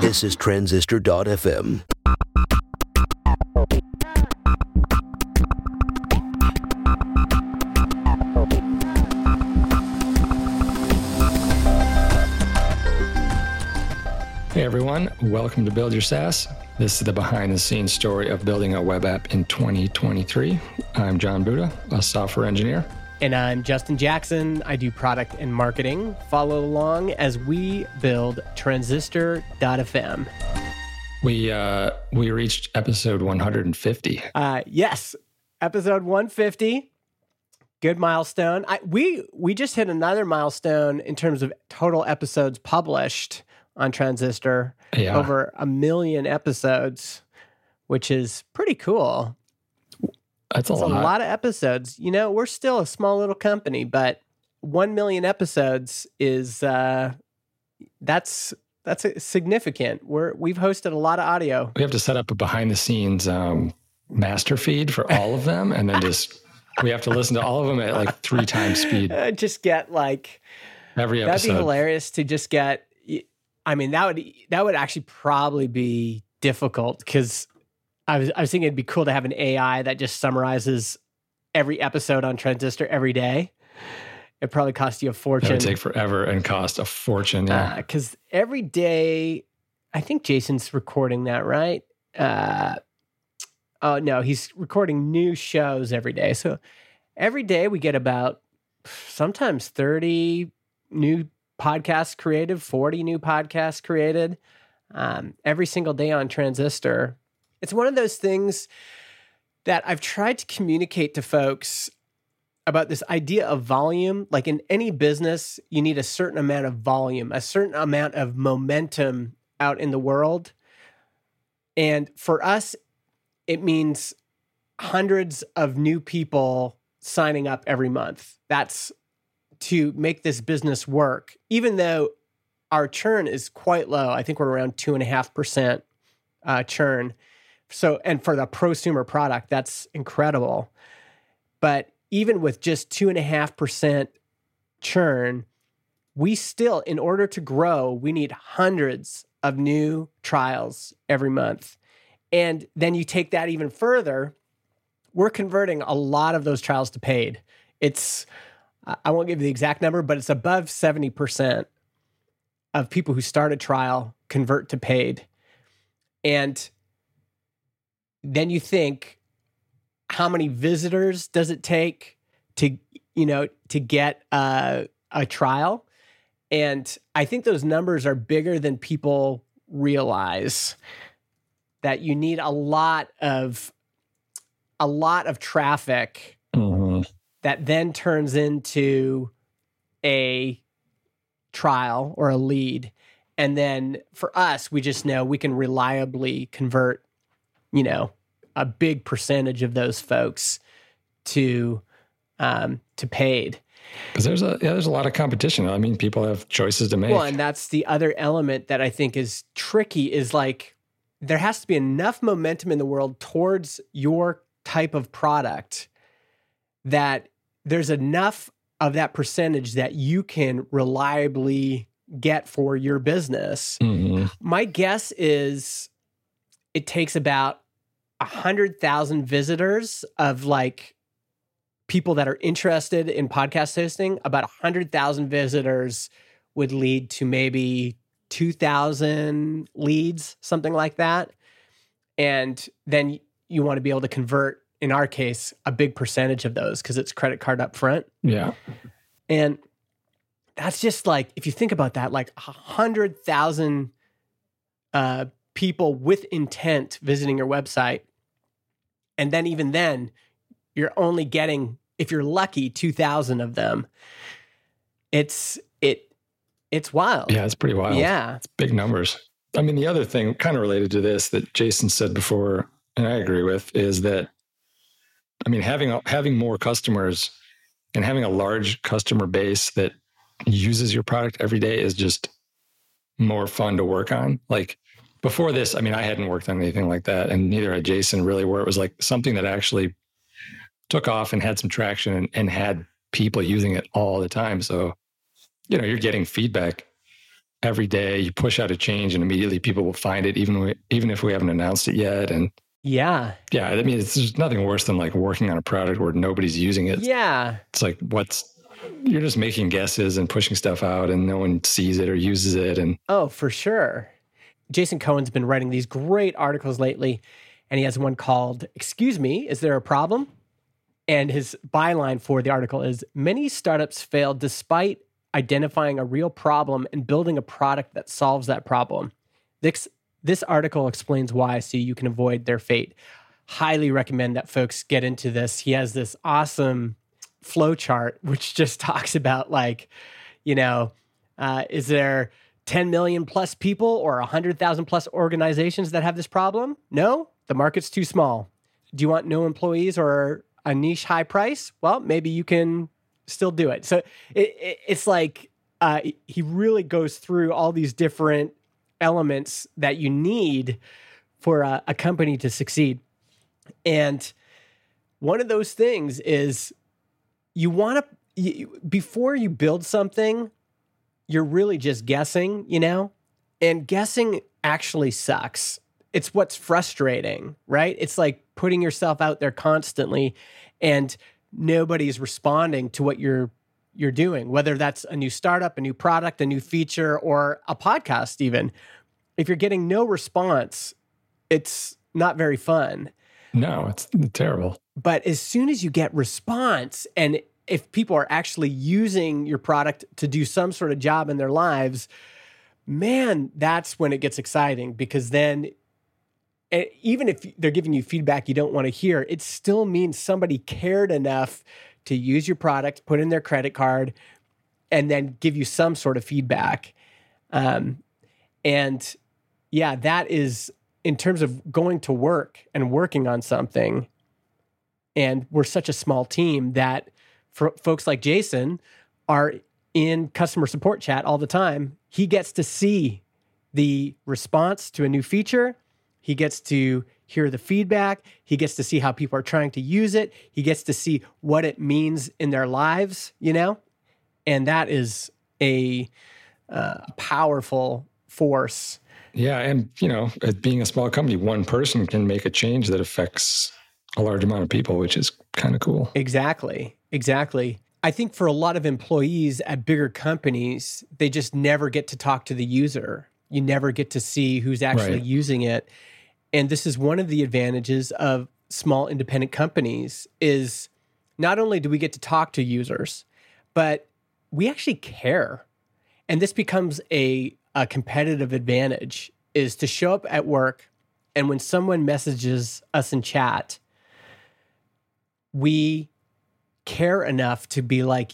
This is Transistor.fm. Hey everyone, welcome to Build Your SaaS. This is the behind the scenes story of building a web app in 2023. I'm Jon Buda, a software engineer. And I'm Justin Jackson. I do product and marketing. Follow along as we build transistor.fm. We uh, we reached episode 150. Uh, yes, episode 150. Good milestone. I, we we just hit another milestone in terms of total episodes published on Transistor. Yeah. Over a million episodes, which is pretty cool. That's a It's a lot. lot of episodes. You know, we're still a small little company, but one million episodes is uh, that's that's significant. We're we've hosted a lot of audio. We have to set up a behind the scenes um, master feed for all of them, and then just we have to listen to all of them at like three times speed Uh, just get like every episode. that'd be hilarious to just get. I mean, that would that would actually probably be difficult because I was I was thinking it'd be cool to have an AI that just summarizes every episode on Transistor every day. It probably cost you a fortune. would take forever and cost a fortune. Yeah. because every day, I think Jason's recording that, right? Uh, oh no, he's recording new shows every day. So every day we get about sometimes thirty new podcasts created, forty new podcasts created um, every single day on Transistor. It's one of those things that I've tried to communicate to folks about this idea of volume. Like in any business, you need a certain amount of volume, a certain amount of momentum out in the world. And for us, it means hundreds of new people signing up every month. That's to make this business work, even though our churn is quite low. I think we're around two and a half percent uh, churn. So, and for the prosumer product, that's incredible. But even with just two and a half percent churn, we still, in order to grow, we need hundreds of new trials every month. And then you take that even further, we're converting a lot of those trials to paid. It's, I- I won't give you the exact number, but it's above 70% of people who start a trial convert to paid. And then you think, how many visitors does it take to, you know, to get a, a trial? And I think those numbers are bigger than people realize that you need a lot of a lot of traffic Mhm. that then turns into a trial or a lead. And then for us, we just know we can reliably convert, you know, a big percentage of those folks to um, to paid. Because there's a yeah, there's a lot of competition. I mean, people have choices to make. Well, and that's the other element that I think is tricky is like there has to be enough momentum in the world towards your type of product that there's enough of that percentage that you can reliably get for your business. Mhm. My guess is it takes about a hundred thousand visitors of like people that are interested in podcast hosting. About a hundred thousand visitors would lead to maybe two thousand leads, something like that. And then you want to be able to convert, in our case, a big percentage of those because it's credit card up front. yeah. And that's just like, if you think about that, like a hundred thousand uh, people with intent visiting your website. And then even then, you're only getting, if you're lucky, 2,000 of them. It's, it, it's wild. Yeah, it's pretty wild. Yeah. It's big numbers. I mean, the other thing kind of related to this that Jason said before, and I agree with, is that I mean, having having more customers and having a large customer base that uses your product every day is just more fun to work on. Like before this, I mean, I hadn't worked on anything like that, and neither had Jason really, where it was like something that actually took off and had some traction and, and had people using it all the time. So, you know, you're getting feedback every day. You push out a change, and immediately people will find it, even we, even if we haven't announced it yet. And yeah, yeah, I mean, it's there's nothing worse than like working on a product where nobody's using it. Yeah, it's like what's you're just making guesses and pushing stuff out, and no one sees it or uses it. And oh, for sure. Jason Cohen's been writing these great articles lately, and he has one called "Excuse Me, Is There a Problem?" And his byline for the article is Many startups fail despite identifying a real problem and building a product that solves that problem. This, this article explains why so you can avoid their fate. Highly recommend that folks get into this. He has this awesome flow chart, which just talks about, like, you know, uh, is there 10 million plus people or 100,000 plus organizations that have this problem? No, the market's too small. Do you want no employees or a niche high price, well, maybe you can still do it. So it, it, it's like uh, he really goes through all these different elements that you need for a, a company to succeed. And one of those things is you want to, before you build something, you're really just guessing, you know? And guessing actually sucks it's what's frustrating, right? It's like putting yourself out there constantly and nobody's responding to what you're you're doing, whether that's a new startup, a new product, a new feature, or a podcast, even. If you're getting no response, it's not very fun. No, it's terrible. But as soon as you get response, and if people are actually using your product to do some sort of job in their lives, man, that's when it gets exciting because then even if they're giving you feedback you don't want to hear, it still means somebody cared enough to use your product, put in their credit card, and then give you some sort of feedback. Um, and yeah, that is in terms of going to work and working on something. And we're such a small team that for folks like Jason are in customer support chat all the time. He gets to see the response to a new feature he gets to hear the feedback. He gets to see how people are trying to use it. He gets to see what it means in their lives, you know? And that is a uh, powerful force. Yeah. And, you know, being a small company, one person can make a change that affects a large amount of people, which is kind of cool. Exactly. Exactly. I think for a lot of employees at bigger companies, they just never get to talk to the user. You never get to see who's actually right. using it and this is one of the advantages of small independent companies is not only do we get to talk to users but we actually care and this becomes a, a competitive advantage is to show up at work and when someone messages us in chat we care enough to be like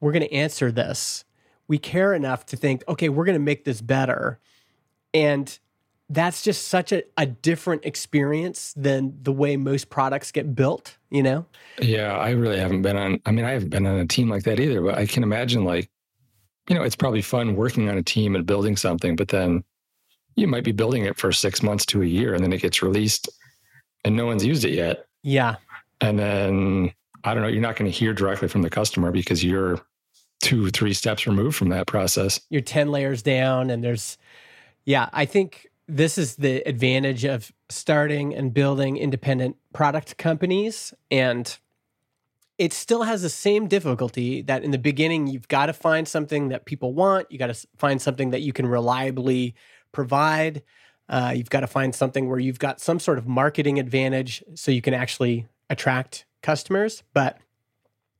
we're going to answer this we care enough to think okay we're going to make this better and that's just such a, a different experience than the way most products get built, you know? Yeah, I really haven't been on, I mean, I haven't been on a team like that either, but I can imagine like, you know, it's probably fun working on a team and building something, but then you might be building it for six months to a year and then it gets released and no one's used it yet. Yeah. And then I don't know, you're not going to hear directly from the customer because you're two, three steps removed from that process. You're 10 layers down and there's, yeah, I think this is the advantage of starting and building independent product companies and it still has the same difficulty that in the beginning you've got to find something that people want you got to find something that you can reliably provide uh, you've got to find something where you've got some sort of marketing advantage so you can actually attract customers but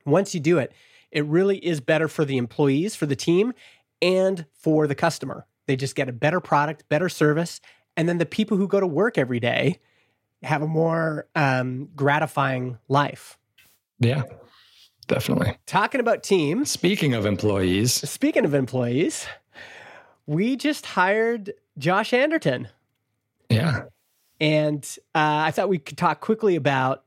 once you do it it really is better for the employees for the team and for the customer they just get a better product, better service. And then the people who go to work every day have a more um, gratifying life. Yeah, definitely. Talking about teams. Speaking of employees. Speaking of employees, we just hired Josh Anderton. Yeah. And uh, I thought we could talk quickly about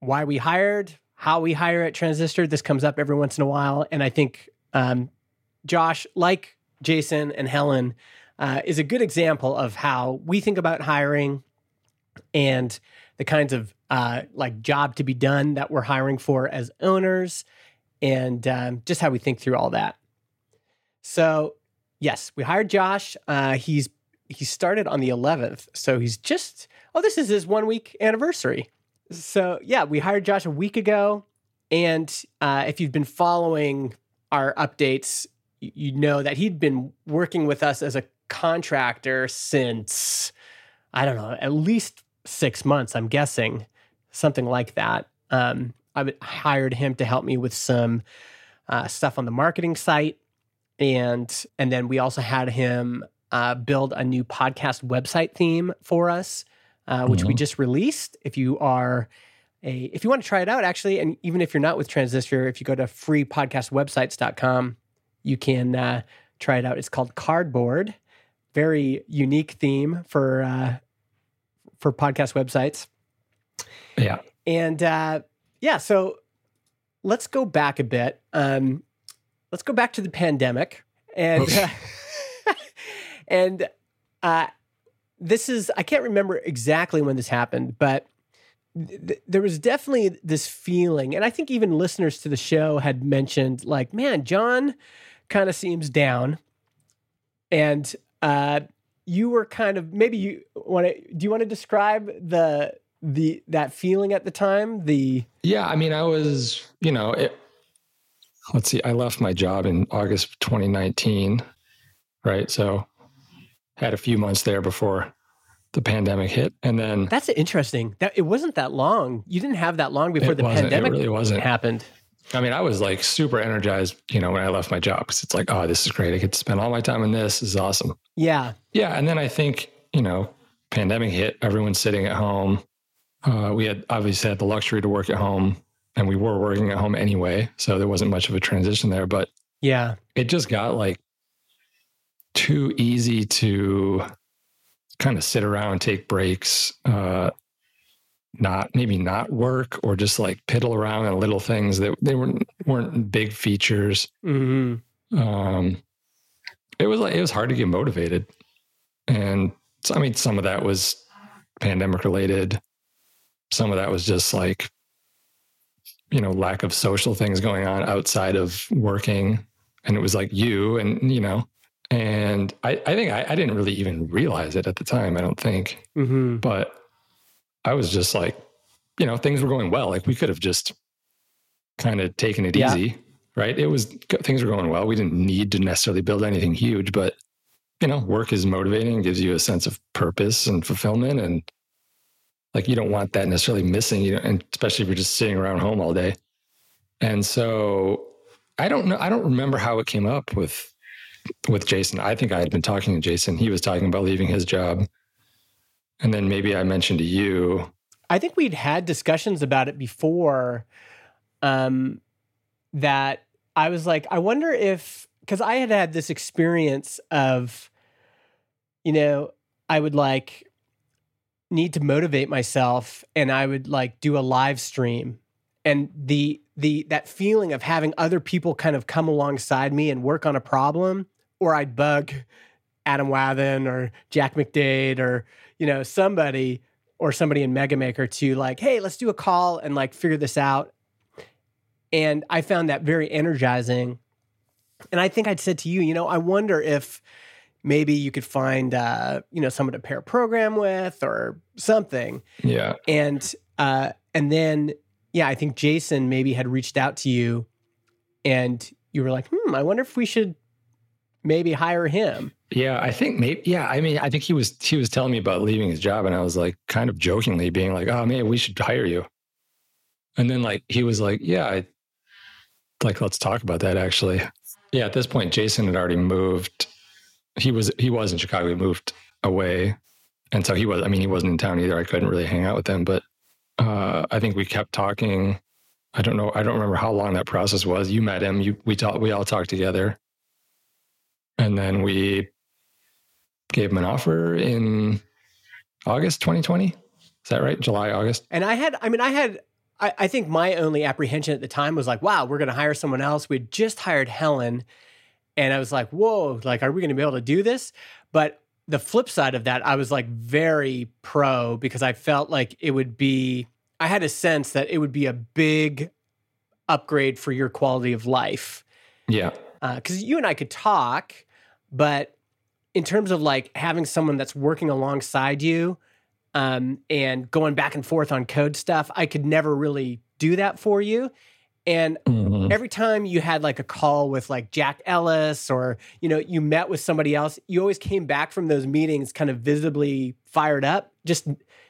why we hired, how we hire at Transistor. This comes up every once in a while. And I think um, Josh, like Jason and Helen uh, is a good example of how we think about hiring and the kinds of uh, like job to be done that we're hiring for as owners and um, just how we think through all that. So, yes, we hired Josh. Uh, he's he started on the 11th, so he's just oh, this is his one week anniversary. So yeah, we hired Josh a week ago, and uh, if you've been following our updates, you, know that he'd been working with us as a contractor since I don't know, at least six months. I'm guessing something like that. Um, I hired him to help me with some uh, stuff on the marketing site, and and then we also had him uh, build a new podcast website theme for us, uh, which mm-hmm. we just released. If you are a, if you want to try it out, actually, and even if you're not with Transistor, if you go to freepodcastwebsites.com, you can uh, try it out. It's called Cardboard. Very unique theme for uh, for podcast websites. Yeah, and uh, yeah, so let's go back a bit. Um, let's go back to the pandemic and and uh, this is I can't remember exactly when this happened, but th- there was definitely this feeling, and I think even listeners to the show had mentioned like, man, Jon kind of seems down, and uh, you were kind of maybe you want to do you want to describe the the that feeling at the time? The yeah i mean i was you know it, let's see i left my job in august 2019 right? So had a few months there before the pandemic hit and then that's interesting. That it wasn't that long. You didn't have that long before the pandemic it really wasn't. happened. I mean i was like super energized you know when i left my job because it's like oh this is great. I get to spend all my time in this. this is awesome. Yeah. Yeah and then i think you know pandemic hit. Everyone's sitting at home. Uh, we had obviously had the luxury to work at home and we were working at home anyway. So there wasn't much of a transition there. But yeah, it just got like too easy to kind of sit around, take breaks, uh, not maybe not work or just like piddle around on little things that they weren't weren't big features. Mm-hmm. Um, it was like it was hard to get motivated, and so I mean some of that was pandemic related some of that was just like you know lack of social things going on outside of working and it was like you and you know and i, I think I, I didn't really even realize it at the time i don't think. Mm-hmm. but i was just like you know things were going well. Like we could have just kind of taken it yeah. easy right? It was things were going well. We didn't need to necessarily build anything huge but you know work is motivating gives you a sense of purpose and fulfillment and like you don't want that necessarily missing you know and especially if you're just sitting around home all day. And so i don't know i don't remember how it came up with with jason. I think i had been talking to jason. He was talking about leaving his job. And then maybe i mentioned to you. I think we'd had discussions about it before um that i was like i wonder if because i had had this experience of you know i would like need to motivate myself and I would like do a live stream. And the the that feeling of having other people kind of come alongside me and work on a problem or I'd bug Adam Wathan or Jack McDade or you know somebody or somebody in Megamaker to like hey let's do a call and like figure this out and I found that very energizing and I think I'd said to you you know I wonder if maybe you could find uh, you know someone to pair a program with or something. Yeah. And uh, and then yeah, I think Jason maybe had reached out to you, and you were like, hmm, I wonder if we should maybe hire him. Yeah, I think maybe. Yeah, I mean, I think he was he was telling me about leaving his job, and I was like, kind of jokingly being like, "Oh man, we should hire you." And then like he was like, "Yeah, I, like let's talk about that." Actually, yeah. At this point, Jason had already moved he was he was in Chicago. He moved away, and so he was. I mean, he wasn't in town either. I couldn't really hang out with him, but uh, I think we kept talking. I don't know. I don't remember how long that process was. You met him. You we talked. We all talked together, and then we gave him an offer in August 2020. Is that right? July, August. And I had. I mean, I had. I, I think my only apprehension at the time was like, wow, we're going to hire someone else. We just hired Helen and I was like, whoa, like, are we going to be able to do this? But the flip side of that, I was like very pro because I felt like it would be, I had a sense that it would be a big upgrade for your quality of life. Yeah. Because uh, you and I could talk, But in terms of like having someone that's working alongside you um, and going back and forth on code stuff, I could never really do that for you. And Mhm. every time you had like a call with like Jack Ellis or you know you met with somebody else, you always came back from those meetings kind of visibly fired up. Just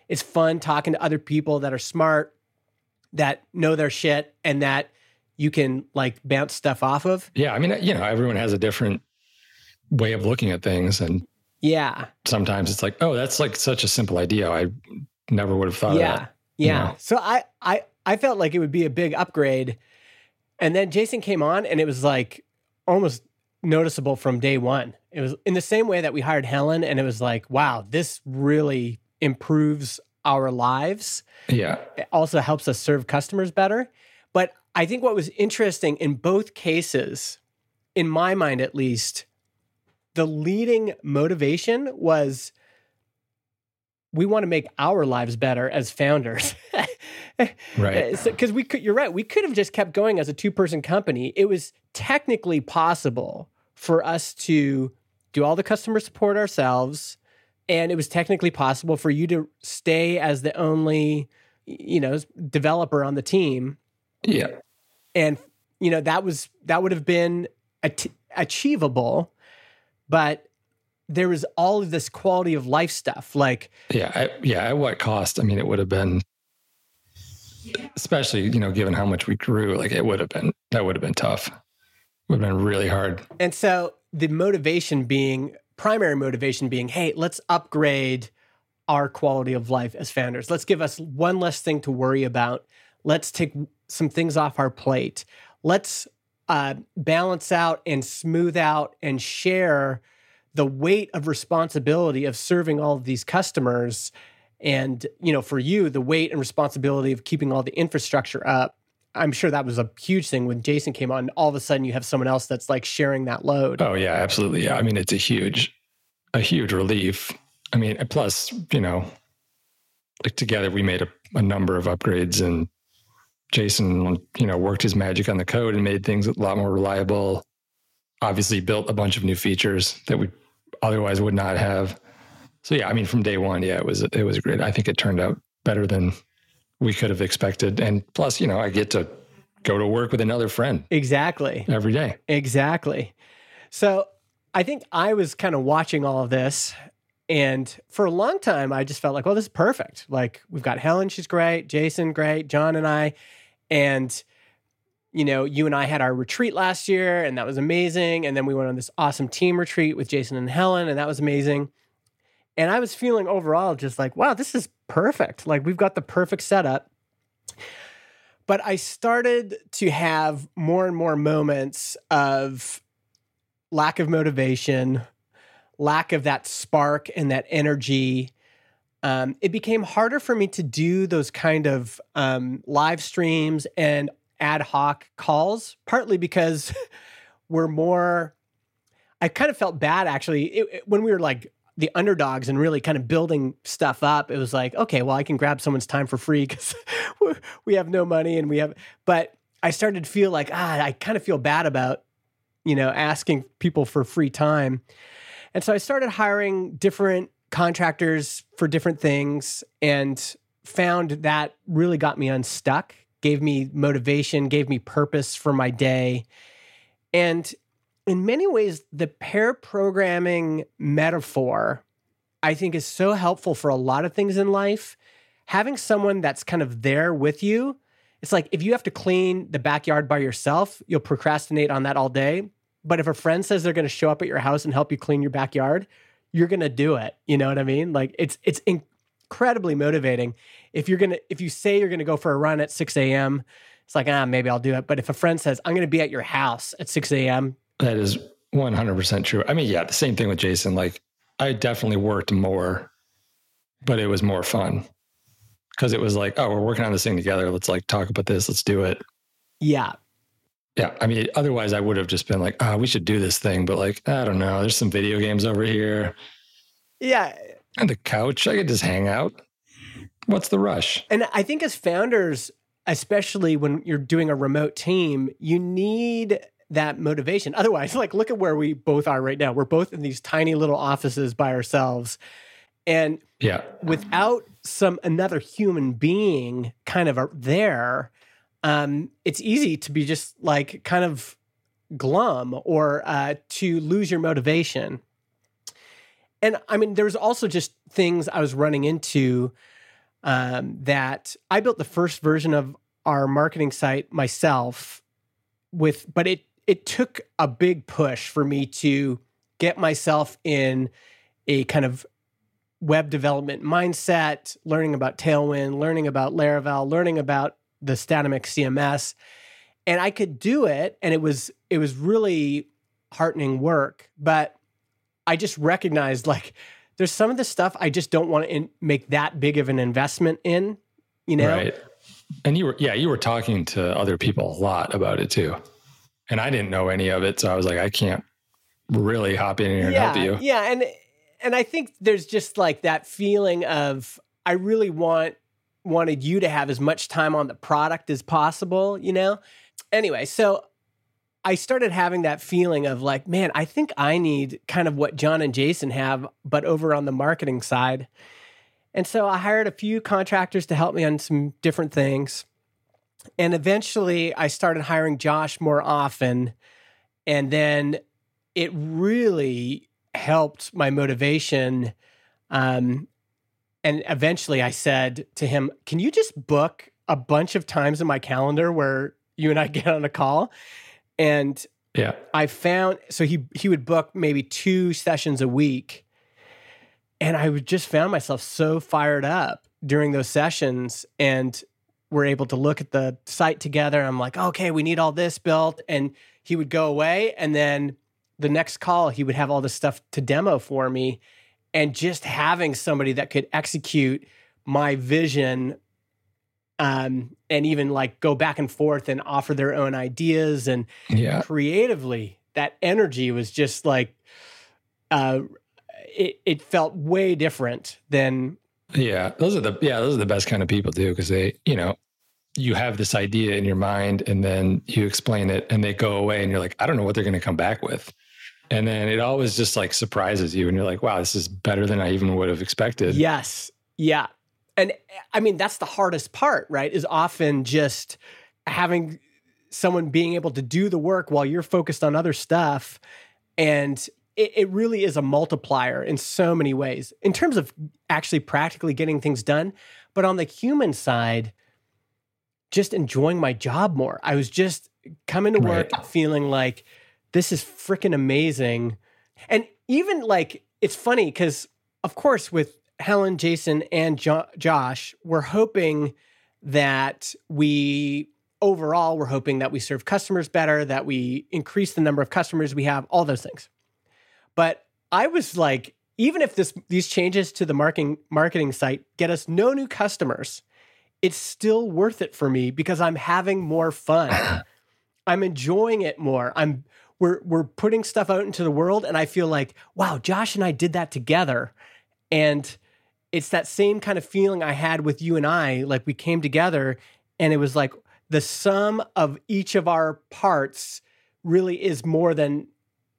it's fun talking to other people that are smart, that know their shit, and that you can like bounce stuff off of. Yeah, I mean, you know, everyone has a different way of looking at things, and Yeah, sometimes it's like, oh, that's like such a simple idea. I never would have thought yeah, of that. yeah. Yeah. So I I I felt like it would be a big upgrade, and then Jason came on, and it was like almost noticeable from day one. It was in the same way that we hired Helen, and it was like, wow, this really improves our lives. Yeah, It also helps us serve customers better. But I think what was interesting in both cases, in my mind at least, the leading motivation was we want to make our lives better as founders. right. Eh, because we could, you're right, we could have just kept going as a two person company. It was technically possible for us to do all the customer support ourselves. And it was technically possible for you to stay as the only, you know, developer on the team. Yeah, And, you know, that was, that would have been at- achievable. But there was all of this quality of life stuff. Like, yeah, I, yeah. At what cost? I mean, it would have been, especially you know, given how much we grew, like it would have been that would have been tough. Would have been really hard. And so the motivation being primary motivation being, hey, let's upgrade our quality of life as founders. Let's give us one less thing to worry about. Let's take some things off our plate. Let's uh, balance out and smooth out and share the weight of responsibility of serving all of these customers. And, you know, for you, the weight and responsibility of keeping all the infrastructure up. I'm sure that was a huge thing when Jason came on. All of a sudden, you have someone else that's like sharing that load. Oh yeah, absolutely. Yeah, I mean, it's a huge, a huge relief. I mean, plus, you know, like together we made a, a number of upgrades, and Jason, you know, worked his magic on the code and made things a lot more reliable. Obviously, built a bunch of new features that we otherwise would not have. So yeah, I mean, from day one, yeah, it was it was great. I think it turned out better than we could have expected, and plus, you know, I get to go to work with another friend Exactly. every day. Exactly. So I think I was kind of watching all of this. And for a long time, I just felt like, well, this is perfect. Like, we've got Helen, she's great. Jason, great. Jon and I. And, you know, you and I had our retreat last year, and that was amazing. And then we went on this awesome team retreat with Jason and Helen, and that was amazing. And I was feeling overall just like, wow, this is perfect. Like, we've got the perfect setup. But I started to have more and more moments of lack of motivation, lack of that spark and that energy. Um, it became harder for me to do those kind of um, live streams and ad hoc calls, partly because we're more. I kind of felt bad actually it, it- when we were like the underdogs and really kind of building stuff up. It was like, okay, well, I can grab someone's time for free because we have no money and we have. But I started to feel like ah, I kind of feel bad about you know asking people for free time, and so I started hiring different contractors for different things and found that really got me unstuck, gave me motivation, gave me purpose for my day. And in many ways, the pair programming metaphor, I think, is so helpful for a lot of things in life. Having someone that's kind of there with you, it's like if you have to clean the backyard by yourself, you'll procrastinate on that all day. But if a friend says they're going to show up at your house and help you clean your backyard, you're going to do it. You know what I mean? Like it's it's incredibly motivating. If you're gonna if you say you're going to go for a run at 6 a.m., it's like ah maybe I'll do it. But if a friend says I'm going to be at your house at 6 a.m., That is 100% true. I mean, yeah, the same thing with Jason. Like, I definitely worked more, but it was more fun because it was like, oh, we're working on this thing together. Let's like talk about this. Let's do it. yeah, Yeah. I mean, otherwise, I would have just been like, oh, we should do this thing. But like, I don't know. There's some video games over here yeah, and the couch. I could just hang out. What's the rush? And I think as founders, especially when you're doing a remote team, you need that motivation. Otherwise, like look at where we both are right now. We're both in these tiny little offices by ourselves. And yeah, without some another human being kind of there, um, it's easy to be just like kind of glum or uh, to lose your motivation. And I mean, there's also just things I was running into um, that I built the first version of our marketing site myself with, but it it took a big push for me to get myself in a kind of web development mindset, learning about Tailwind, learning about Laravel, learning about the Statamic CMS. And I could do it and it was it was really heartening work, but I just recognized like there's some of the stuff I just don't want to make that big of an investment in, you know. Right. And you were yeah, you were talking to other people a lot about it too. And I didn't know any of it, so I was like I can't really hop in here yeah, and help you. Yeah, and and I think there's just like that feeling of I really want wanted you to have as much time on the product as possible, you know? Anyway, so I started having that feeling of like, man, I think I need kind of what Jon and Jason have, but over on the marketing side. And so I hired a few contractors to help me on some different things. And eventually I started hiring Josh more often. And then it really helped my motivation. Um, and eventually I said to him, Can you just book a bunch of times in my calendar where you and I get on a call? And yeah, I found so he he would book maybe two sessions a week. And I would just found myself so fired up during those sessions and we're able to look at the site together. I'm like, okay, we need all this built. And he would go away and then the next call, he would have all this stuff to demo for me. And just having somebody that could execute my vision um, and even like go back and forth and offer their own ideas and yeah. creatively, that energy was just like, uh, it, it felt way different than. Yeah, those are the yeah those are the best kind of people too because they you know you have this idea in your mind and then you explain it and they go away and you're like I don't know what they're going to come back with and then it always just like surprises you and you're like, wow, this is better than I even would have expected. Yes. Yeah. And I mean, that's the hardest part, right? Is often just having someone being able to do the work while you're focused on other stuff. And it, it really is a multiplier in so many ways in terms of actually practically getting things done. But on the human side, just enjoying my job more. I was just coming to work right. feeling like, this is freaking amazing. And even like, it's funny because, of course, with Helen, Jason, and jo- Josh, we're hoping that we overall, we're hoping that we serve customers better, that we increase the number of customers we have, all those things. But I was like, even if this these changes to the marketing marketing site get us no new customers, it's still worth it for me because I'm having more fun. I'm enjoying it more. I'm we're we're putting stuff out into the world and I feel like, wow, Josh and I did that together. And it's that same kind of feeling I had with you and I, like we came together and it was like the sum of each of our parts really is more than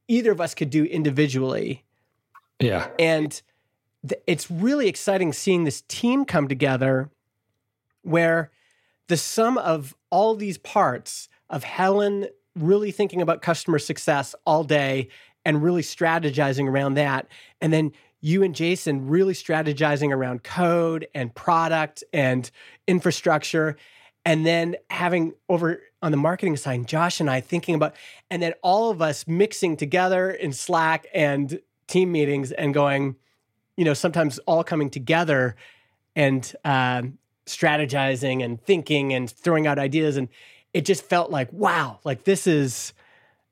either of us could do individually. Yeah. And th- it's really exciting seeing this team come together where the sum of all these parts of Helen really thinking about customer success all day and really strategizing around that. And then you and Jason really strategizing around code and product and infrastructure. And then having over on the marketing side, Josh and I thinking about, and then all of us mixing together in Slack and team meetings and going, you know, sometimes all coming together and um, strategizing and thinking and throwing out ideas. And it just felt like wow like this is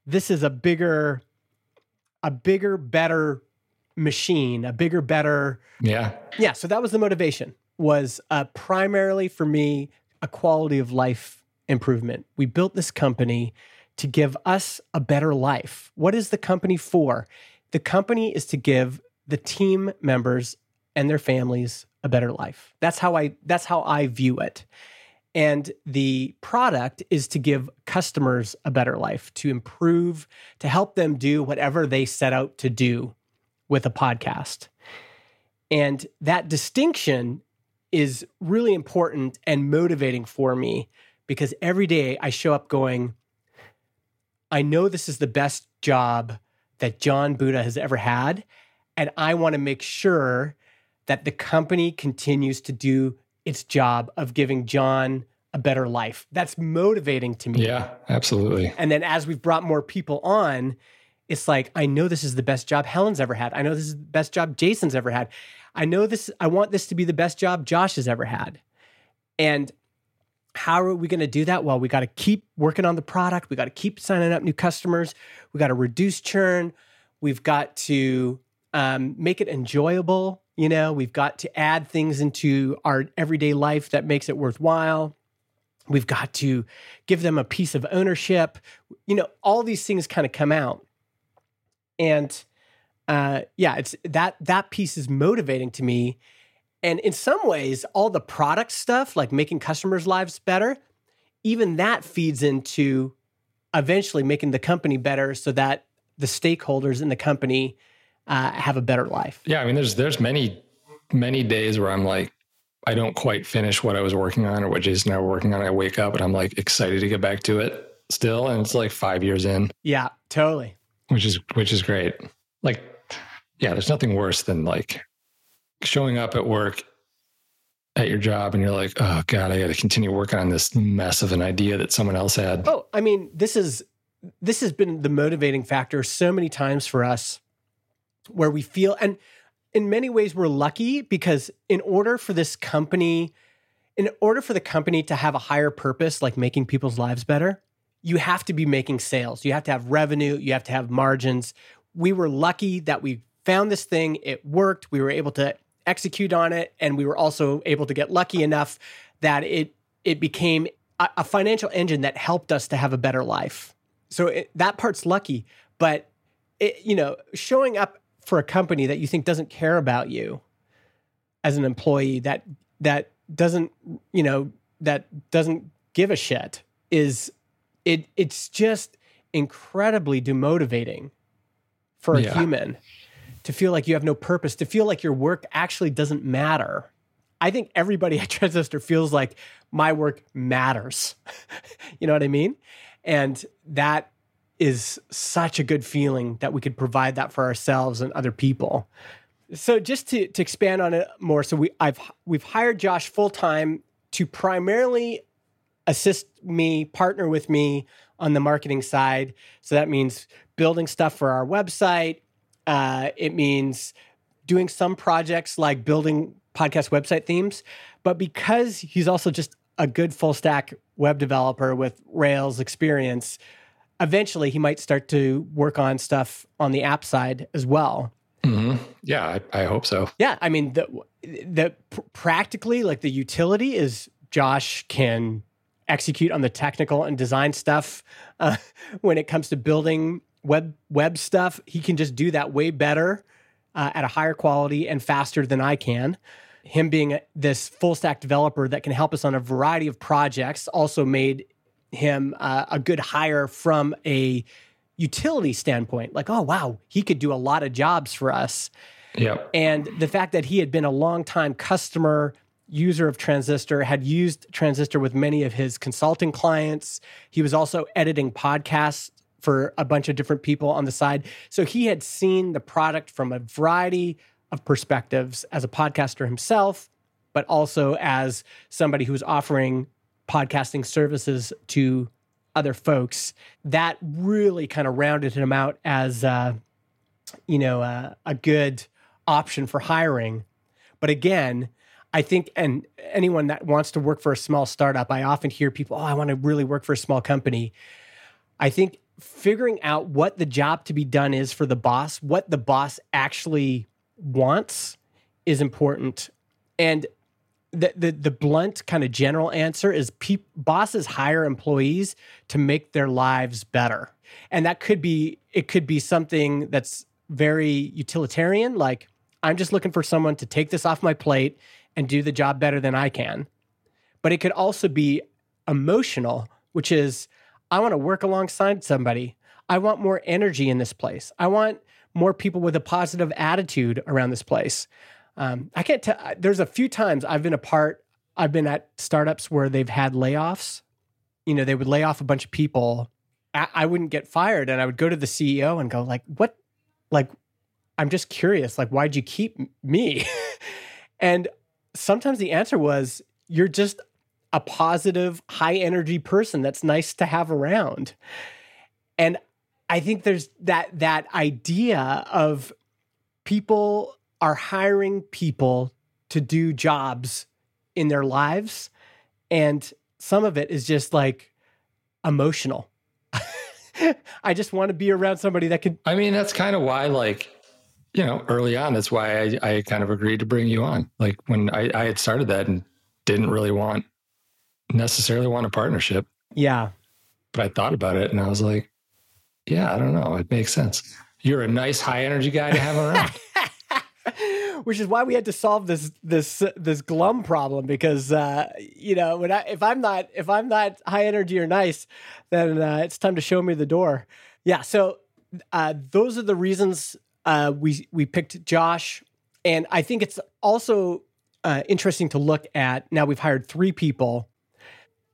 this is a bigger a bigger better machine a bigger better yeah. Yeah so that was the motivation was uh, primarily for me a quality of life improvement. We built this company to give us a better life. What is the company for? The company is to give the team members and their families a better life. That's how i that's how i view it And the product is to give customers a better life, to improve, to help them do whatever they set out to do with a podcast. And that distinction is really important and motivating for me because every day I show up going, I know this is the best job that Jon Buda has ever had. And I want to make sure that the company continues to do its job of giving Jon a better life. That's motivating to me. Yeah, absolutely. And then as we've brought more people on, it's like, I know this is the best job Helen's ever had. I know this is the best job Jason's ever had. I know this, I want this to be the best job Josh has ever had. And how are we going to do that? Well, we got to keep working on the product. We got to keep signing up new customers. We got to reduce churn. We've got to um, make it enjoyable. You know, we've got to add things into our everyday life that makes it worthwhile. We've got to give them a piece of ownership. You know, all these things kind of come out. And uh, yeah, it's that that piece is motivating to me. And in some ways, all the product stuff, like making customers' lives better, even that feeds into eventually making the company better so that the stakeholders in the company uh, have a better life. Yeah, I mean, there's there's many many days where I'm like, I don't quite finish what I was working on or what Jason and I were working on. I wake up and I'm like excited to get back to it still, and it's like five years in. Yeah, totally. Which is which is great. Like, yeah, there's nothing worse than like showing up at work at your job and you're like, oh God, I got to continue working on this mess of an idea that someone else had. Oh, I mean, this is this has been the motivating factor so many times for us where we feel and in many ways we're lucky because in order for this company in order for the company to have a higher purpose like making people's lives better you have to be making sales. You have to have revenue. You have to have margins. We were lucky that we found this thing. It worked. We were able to execute on it and we were also able to get lucky enough that it it became a, a financial engine that helped us to have a better life. So it, that part's lucky but it, you know showing up for a company that you think doesn't care about you as an employee that that doesn't you know that doesn't give a shit is it it's just incredibly demotivating for a yeah. human to feel like you have no purpose to feel like your work actually doesn't matter. I think everybody at transistor feels like my work matters. You know what i mean? And that is such a good feeling that we could provide that for ourselves and other people. So just to, to expand on it more, so we I've we've hired Josh full time to primarily assist me, partner with me on the marketing side. So that means building stuff for our website. Uh, it means doing some projects like building podcast website themes. But because he's also just a good full stack web developer with Rails experience, eventually he might start to work on stuff on the app side as well. Mm-hmm. Yeah, I, I, hope so. Yeah, I mean the the practically like the utility is Josh can execute on the technical and design stuff uh, when it comes to building web web stuff. He can just do that way better uh, at a higher quality and faster than I can. Him being a, this full stack developer that can help us on a variety of projects also made him uh, a good hire from a utility standpoint. Like, oh, wow, he could do a lot of jobs for us. Yeah. And the fact that he had been a long time customer, user of Transistor, had used Transistor with many of his consulting clients. He was also editing podcasts for a bunch of different people on the side. So he had seen the product from a variety of perspectives as a podcaster himself, but also as somebody who's offering podcasting services to other folks, that really kind of rounded him out as, uh, you know, uh, a good option for hiring. But again, I think, and anyone that wants to work for a small startup, I often hear people, oh, I want to really work for a small company. I think figuring out what the job to be done is for the boss, what the boss actually wants is important. And the, the, the blunt kind of general answer is pe- bosses hire employees to make their lives better and that could be it could be something that's very utilitarian like i'm just looking for someone to take this off my plate and do the job better than i can but it could also be emotional, which is I want to work alongside somebody. I want more energy in this place. I want more people with a positive attitude around this place. Um, I can't tell. There's a few times I've been a part. I've been at startups where they've had layoffs. You know, they would lay off a bunch of people. I, I wouldn't get fired, and I would go to the CEO and go like, "What? Like, I'm just curious. Like, why'd you keep me?" and sometimes the answer was, "You're just a positive, high energy person that's nice to have around." And I think there's that that idea of people are hiring people to do jobs in their lives and some of it is just like emotional. I just want to be around somebody that can I mean, that's kind of why like you know, early on, that's why I, I kind of agreed to bring you on. Like when I, I had started that and didn't really want necessarily want a partnership. Yeah. But I thought about it and I was like, yeah, I don't know. It makes sense. You're a nice high energy guy to have around. which is why we had to solve this this this glum problem because uh, you know when I if I'm not if I'm not high energy or nice, then uh, it's time to show me the door. Yeah, so uh, those are the reasons uh, we we picked Josh, and I think it's also uh, interesting to look at. Now we've hired three people.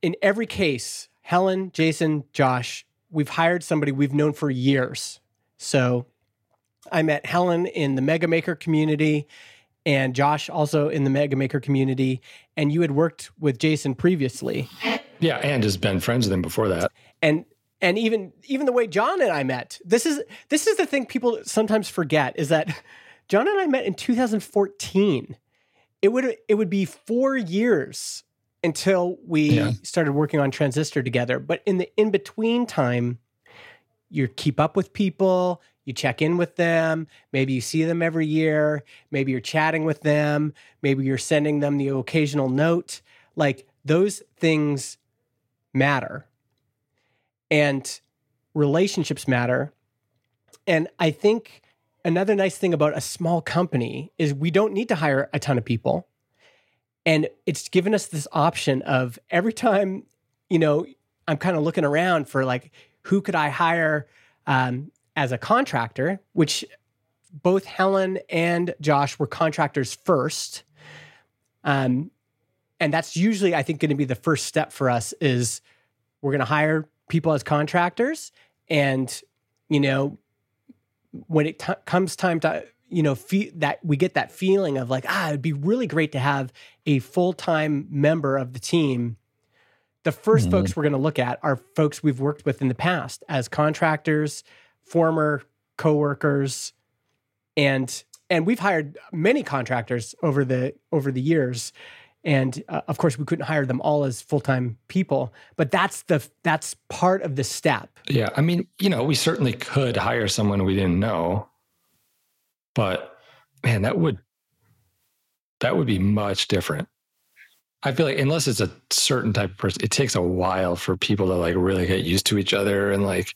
In every case, Helen, Jason, Josh, we've hired somebody we've known for years. So I met Helen in the Mega Maker community and Josh also in the Mega Maker community. And you had worked with Jason previously. Yeah, and has been friends with him before that. And and even even the way Jon and I met. This is this is the thing people sometimes forget is that Jon and I met in 2014. It would it would be 4 years until we yeah. started working on Transistor together. But in the in between time, you keep up with people, you check in with them. Maybe you see them every year. Maybe you're chatting with them. Maybe you're sending them the occasional note. Like those things matter. And relationships matter. And I think another nice thing about a small company is we don't need to hire a ton of people. And it's given us this option of every time, you know, I'm kind of looking around for like, who could I hire um, as a contractor, which both Helen and Josh were contractors first. Um, and that's usually, I think, going to be the first step for us is we're going to hire people as contractors. And, you know, when it t- comes time to, you know, fe- that we get that feeling of like, ah, it'd be really great to have a full time member of the team. The 1st mm-hmm. folks we're going to look at are folks we've worked with in the past as contractors, former coworkers, and and we've hired many contractors over the over the years. And uh, of course we couldn't hire them all as full-time people but that's the that's part of the step. Yeah i mean you know we certainly could hire someone we didn't know but man that would that would be much different. I feel like unless it's a certain type of person it takes a while for people to like really get used to each other and like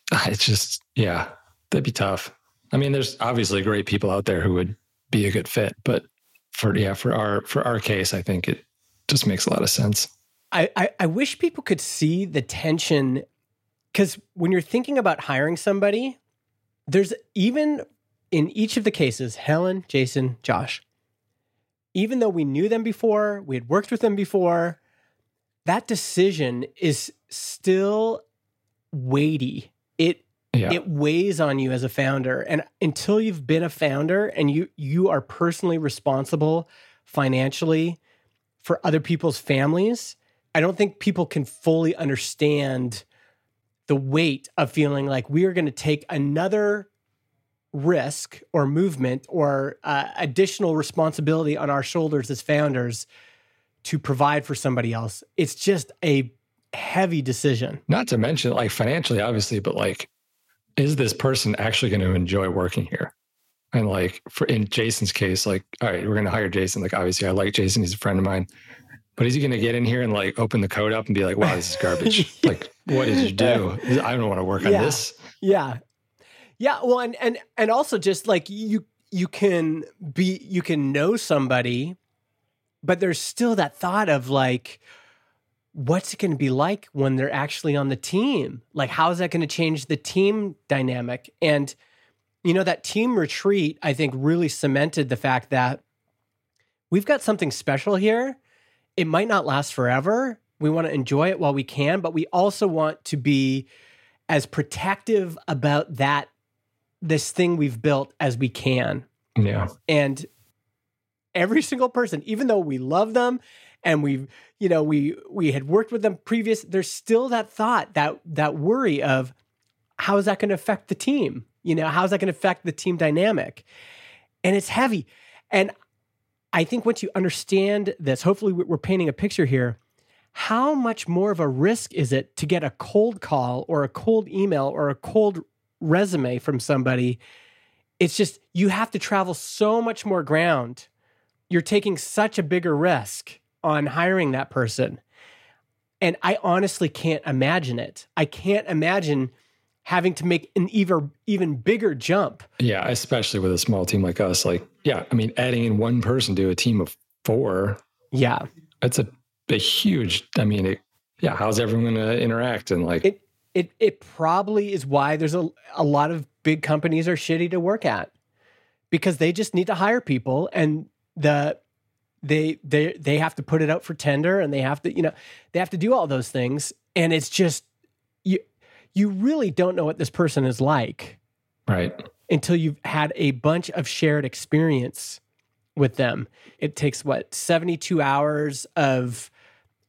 It's just, yeah, that'd be tough. I mean, there's obviously great people out there who would be a good fit, but for yeah, for our for our case, I think it just makes a lot of sense. I, I, I wish people could see the tension because when you're thinking about hiring somebody, there's even in each of the cases, Helen, Jason, Josh, even though we knew them before, we had worked with them before, that decision is still weighty. It yeah. it weighs on you as a founder. And until you've been a founder and you you are personally responsible financially for other people's families, I don't think people can fully understand the weight of feeling like we are going to take another risk or movement or uh, additional responsibility on our shoulders as founders to provide for somebody else. It's just a heavy decision. Not to mention, like financially, obviously, but like, is this person actually going to enjoy working here? And like, for in Jason's case, like, all right, we're going to hire Jason. Like, obviously, I like Jason; he's a friend of mine. But is he going to get in here and like open the code up and be like, "Wow, this is garbage"? Like, what did you do? I don't want to work on this. Yeah, yeah. Well, and and and also just like you, you can be, you can know somebody but there's still that thought of like, what's it going to be like when they're actually on the team? Like, how is that going to change the team dynamic? And, you know, that team retreat, I think, really cemented the fact that we've got something special here. It might not last forever. We want to enjoy it while we can, but we also want to be as protective about that, this thing we've built as we can. Yeah. And every single person, even though we love them and we've, you know, we we had worked with them previous, there's still that thought, that that worry of how is that going to affect the team? You know, how is that going to affect the team dynamic? And it's heavy. And I think once you understand this, hopefully we're painting a picture here. How much more of a risk is it to get a cold call or a cold email or a cold resume from somebody? It's just you have to travel so much more ground you're taking such a bigger risk on hiring that person. And I honestly can't imagine it. I can't imagine having to make an even even bigger jump. Yeah, especially with a small team like us. Like, yeah, I mean, adding in one person to a team of four. Yeah, that's a, a huge. I mean, it, yeah, how's everyone going to interact and like it? It it probably is why there's a a lot of big companies are shitty to work at because they just need to hire people and the they they they have to put it out for tender and they have to you know they have to do all those things. And it's just you you really don't know what this person is like right. until you've had a bunch of shared experience with them. It takes what 72 hours of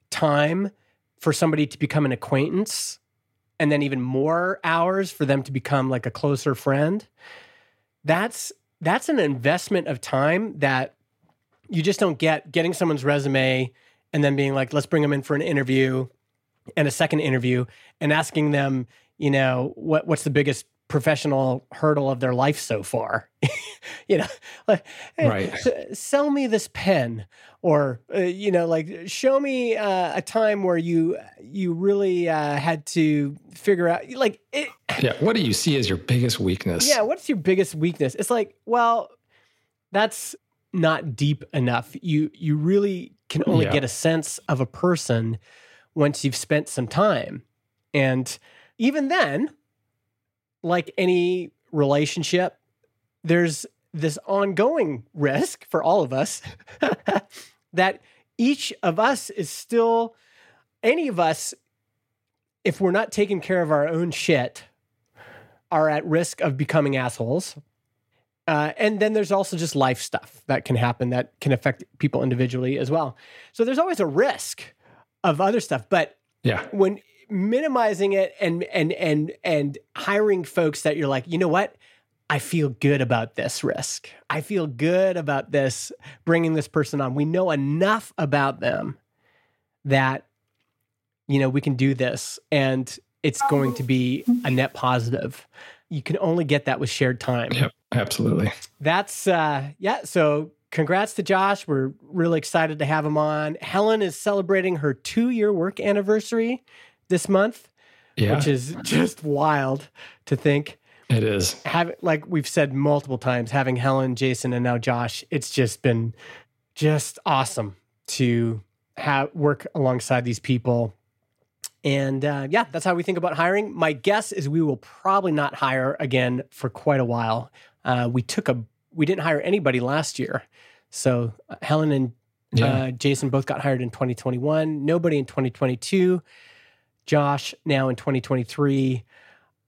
time for somebody to become an acquaintance and then even more hours for them to become like a closer friend. That's that's an investment of time that you just don't get getting someone's resume and then being like, let's bring them in for an interview and a second interview and asking them, you know, what what's the biggest professional hurdle of their life so far. you know, like, hey, right. sell me this pen or uh, you know, like show me uh, a time where you you really uh, had to figure out like it, Yeah, what do you see as your biggest weakness? Yeah, what's your biggest weakness? It's like, well, that's not deep enough. You you really can only yeah. get a sense of a person once you've spent some time. And even then, like any relationship, there's this ongoing risk for all of us that each of us is still any of us if we're not taking care of our own shit are at risk of becoming assholes uh, and then there's also just life stuff that can happen that can affect people individually as well. So there's always a risk of other stuff, but yeah, when minimizing it and and and and hiring folks that you're like, you know what, I feel good about this risk. I feel good about this bringing this person on. We know enough about them that you know we can do this, and it's going to be a net positive. You can only get that with shared time. Yep. Absolutely. That's uh yeah, so congrats to Josh. We're really excited to have him on. Helen is celebrating her 2-year work anniversary this month, yeah. which is just wild to think. It is. Have like we've said multiple times having Helen, Jason and now Josh, it's just been just awesome to have work alongside these people and uh, yeah, that's how we think about hiring. My guess is we will probably not hire again for quite a while. Uh, we took a we didn't hire anybody last year, so uh, Helen and uh. Jason both got hired in 2021. Nobody in 2022. Josh now in 2023.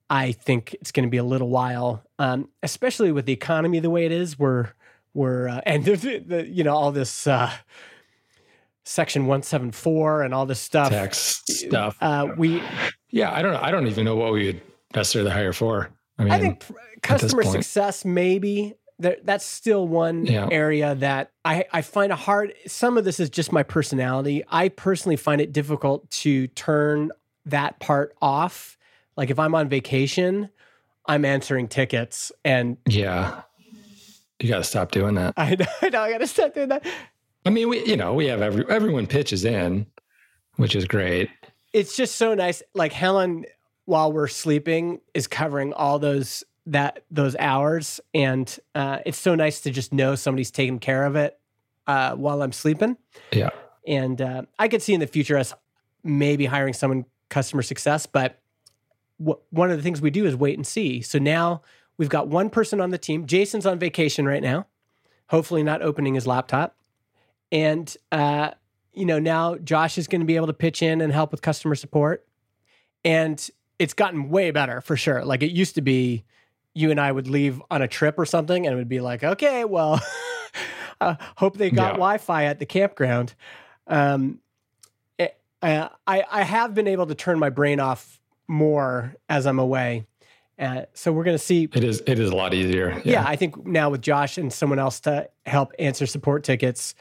I think it's going to be a little while, um, especially with the economy the way it is. We're we're uh, and the, the, you know all this uh, section 174 and all this stuff tax stuff uh, we yeah i don't know i don't even know what we would necessarily hire for i mean i think customer success maybe that's still one yeah. area that I, I find a hard some of this is just my personality i personally find it difficult to turn that part off like if i'm on vacation i'm answering tickets and yeah you got to stop doing that i know, I, know, I got to stop doing that I mean, we you know we have every everyone pitches in, which is great. It's just so nice. Like Helen, while we're sleeping, is covering all those that those hours, and uh, it's so nice to just know somebody's taking care of it. uh, while I'm sleeping. Yeah. And uh, I could see in the future us maybe hiring someone customer success, but w- one of the things we do is wait and see. So now we've got one person on the team. Jason's on vacation right now, hopefully not opening his laptop. And, uh, you know, now Josh is going to be able to pitch in and help with customer support. And it's gotten way better for sure. Like it used to be, you and I would leave on a trip or something and it would be like, okay, well, uh, hope they got Yeah. Wi Fi at the campground. Um, it- uh, I, I have been able to turn my brain off more as I'm away. Uh, so we're going to see. It is it is a lot easier. Yeah. I think now with Josh and someone else to help answer support tickets,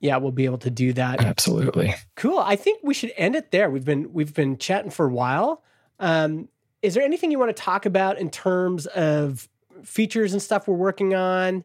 yeah, we'll be able to do that. Absolutely. Cool. I think we should end it there. We've been we've been chatting for a while. Um, is there anything you want to talk about in terms of features and stuff we're working on?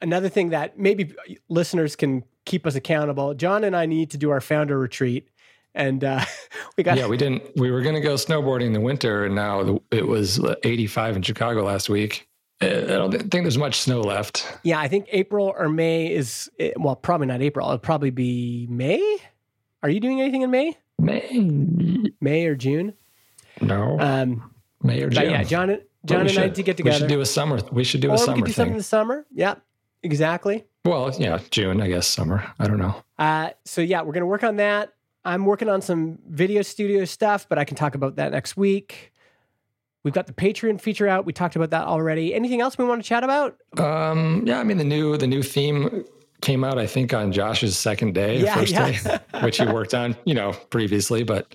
Another thing that maybe listeners can keep us accountable. Jon and I need to do our founder retreat, and uh, we got Yeah, we didn't. We were going to go snowboarding in the winter, and now the, it was 85 in Chicago last week. Uh, I don't think there's much snow left. yeah. I think April or May is eh, well, probably not April. It'll probably be May. Are you doing anything in May? May? May or June? No, Um, May or June. but yeah, Jon, and- Jon and I should- to get together. We should do a summer. We should do or a summer. we could do something thing. in the summer. Yeah, exactly. Well, yeah, June, I guess summer. I don't know. Uh, so yeah, we're gonna work on that. I'm working on some video studio stuff, but I can talk about that next week. We've got the Patreon feature out. We talked about that already. Anything else we want to chat about? Um, yeah, I mean the new the new theme came out I think on Josh's second day, Yeah, first yeah. day, which he worked on, you know, previously, but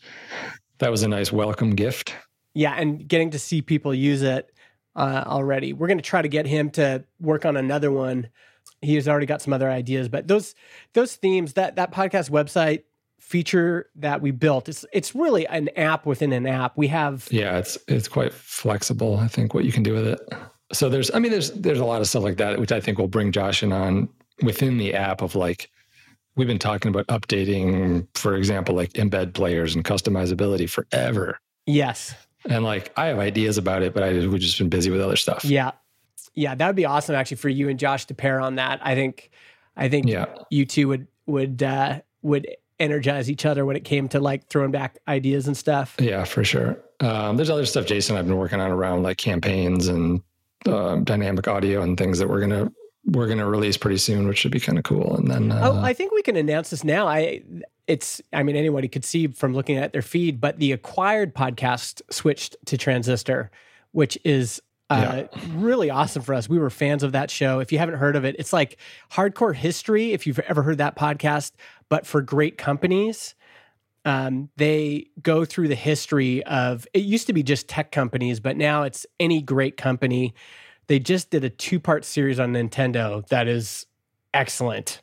that was a nice welcome gift. Yeah, and getting to see people use it uh, already. We're going to try to get him to work on another one. He has already got some other ideas, but those those themes that that podcast website feature that we built it's it's really an app within an app. We have Yeah, it's it's quite flexible. I think what you can do with it. So there's, I mean, there's there's a lot of stuff like that, which I think will bring Josh in on within the app of like we've been talking about updating, for example, like embed players and customizability forever. yes, And like I have ideas about it, but I we've just been busy with other stuff. Yeah. Yeah, that would be awesome actually for you and Josh to pair on that. I think I think Yeah. you two would would uh would energize each other when it came to like throwing back ideas and stuff. Yeah, for sure. Um, there's other stuff, Jason, I've been working on around like campaigns and um dynamic audio and things that we're gonna we're gonna release pretty soon, which should be kind of cool. And then uh, oh, I think we can announce this now. I it's I mean anybody could see from looking at their feed, but the acquired podcast switched to Transistor, which is uh, really awesome for us. We were fans of that show. If you haven't heard of it, it's like hardcore history. If you've ever heard that podcast, but for great companies, um, they go through the history of it used to be just tech companies, but now it's any great company. They just did a two part series on Nintendo that is excellent.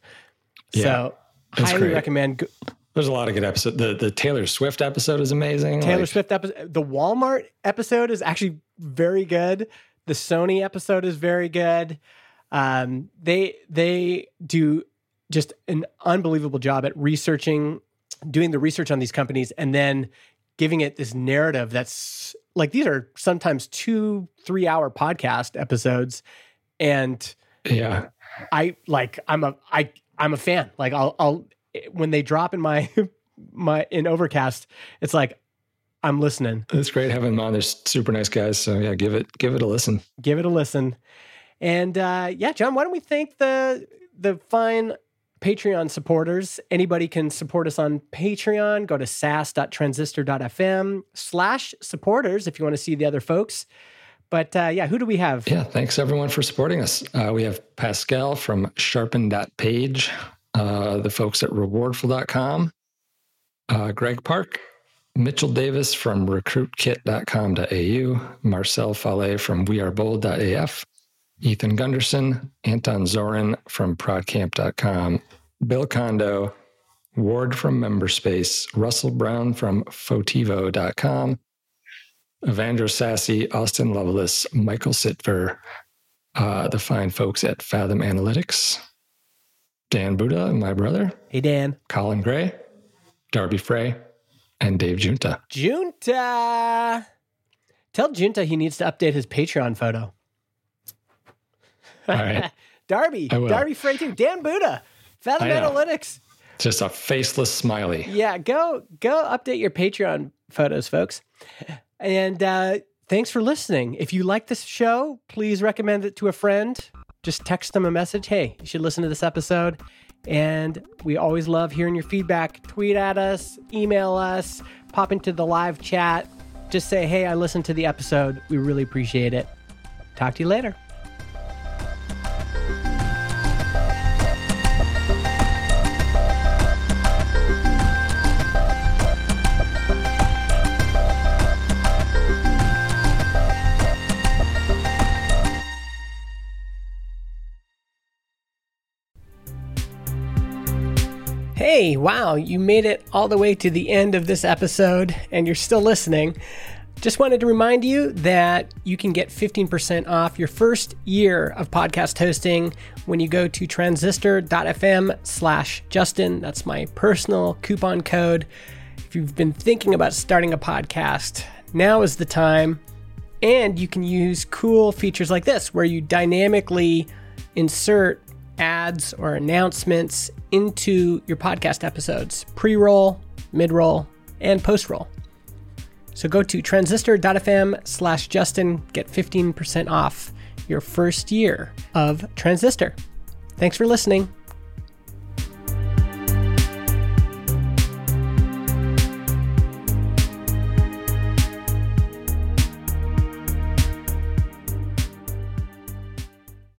Yeah, so highly great. recommend Go- there's a lot of good episodes. The the Taylor Swift episode is amazing. Taylor Like, Swift episode. The Walmart episode is actually very good. The Sony episode is very good. Um, they they do just an unbelievable job at researching, doing the research on these companies, and then giving it this narrative that's like these are sometimes two three hour podcast episodes, and Yeah. I like I'm a I I'm a fan. Like I'll I'll when they drop in my my in Overcast, it's like I'm listening. It's great having them on. They're super nice guys. So yeah, give it give it a listen. Give it a listen. And uh yeah, Jon, why don't we thank the the fine Patreon supporters. Anybody can support us on Patreon. Go to saas.transistor.fm slash supporters if you want to see the other folks. But uh, yeah, who do we have? Yeah, thanks everyone for supporting us. Uh, we have Pascal from sharpen.page, uh, the folks at rewardful.com, uh, Greg Park, Mitchell Davis from recruitkit.com.au, Marcel Fahle from wearebold.af, Ethan Gunderson, Anton Zorin from prodcamp.com, Bill Condo, Ward from Memberspace, Russell Brown from fotivo.com, Evandro Sasse, Austin Loveless, Michael Sitver, uh, the fine folks at Fathom Analytics, Dan Buda, my brother, Hey, Dan. Colin Gray, Darby Frey, and Dave Giunta. Giunta. Tell Giunta he needs to update his Patreon photo. All right. Darby. Darby Frey too. Dan Buda. Fathom Analytics. Just a faceless smiley. Yeah, go go update your Patreon photos, folks. And uh, thanks for listening. If you like this show, please recommend it to a friend. Just text them a message. Hey, you should listen to this episode. And we always love hearing your feedback. Tweet at us, email us, pop into the live chat. Just say, hey, I listened to the episode. We really appreciate it. Talk to you later. Hey, wow, you made it all the way to the end of this episode and you're still listening. Just wanted to remind you that you can get 15% off your first year of podcast hosting when you go to transistor.fm slash Justin. That's my personal coupon code. If you've been thinking about starting a podcast, now is the time. And you can use cool features like this where you dynamically insert ads or announcements into your podcast episodes pre roll, mid roll, and post roll. So go to transistor.fm slash Justin, get 15% off your first year of Transistor. Thanks for listening.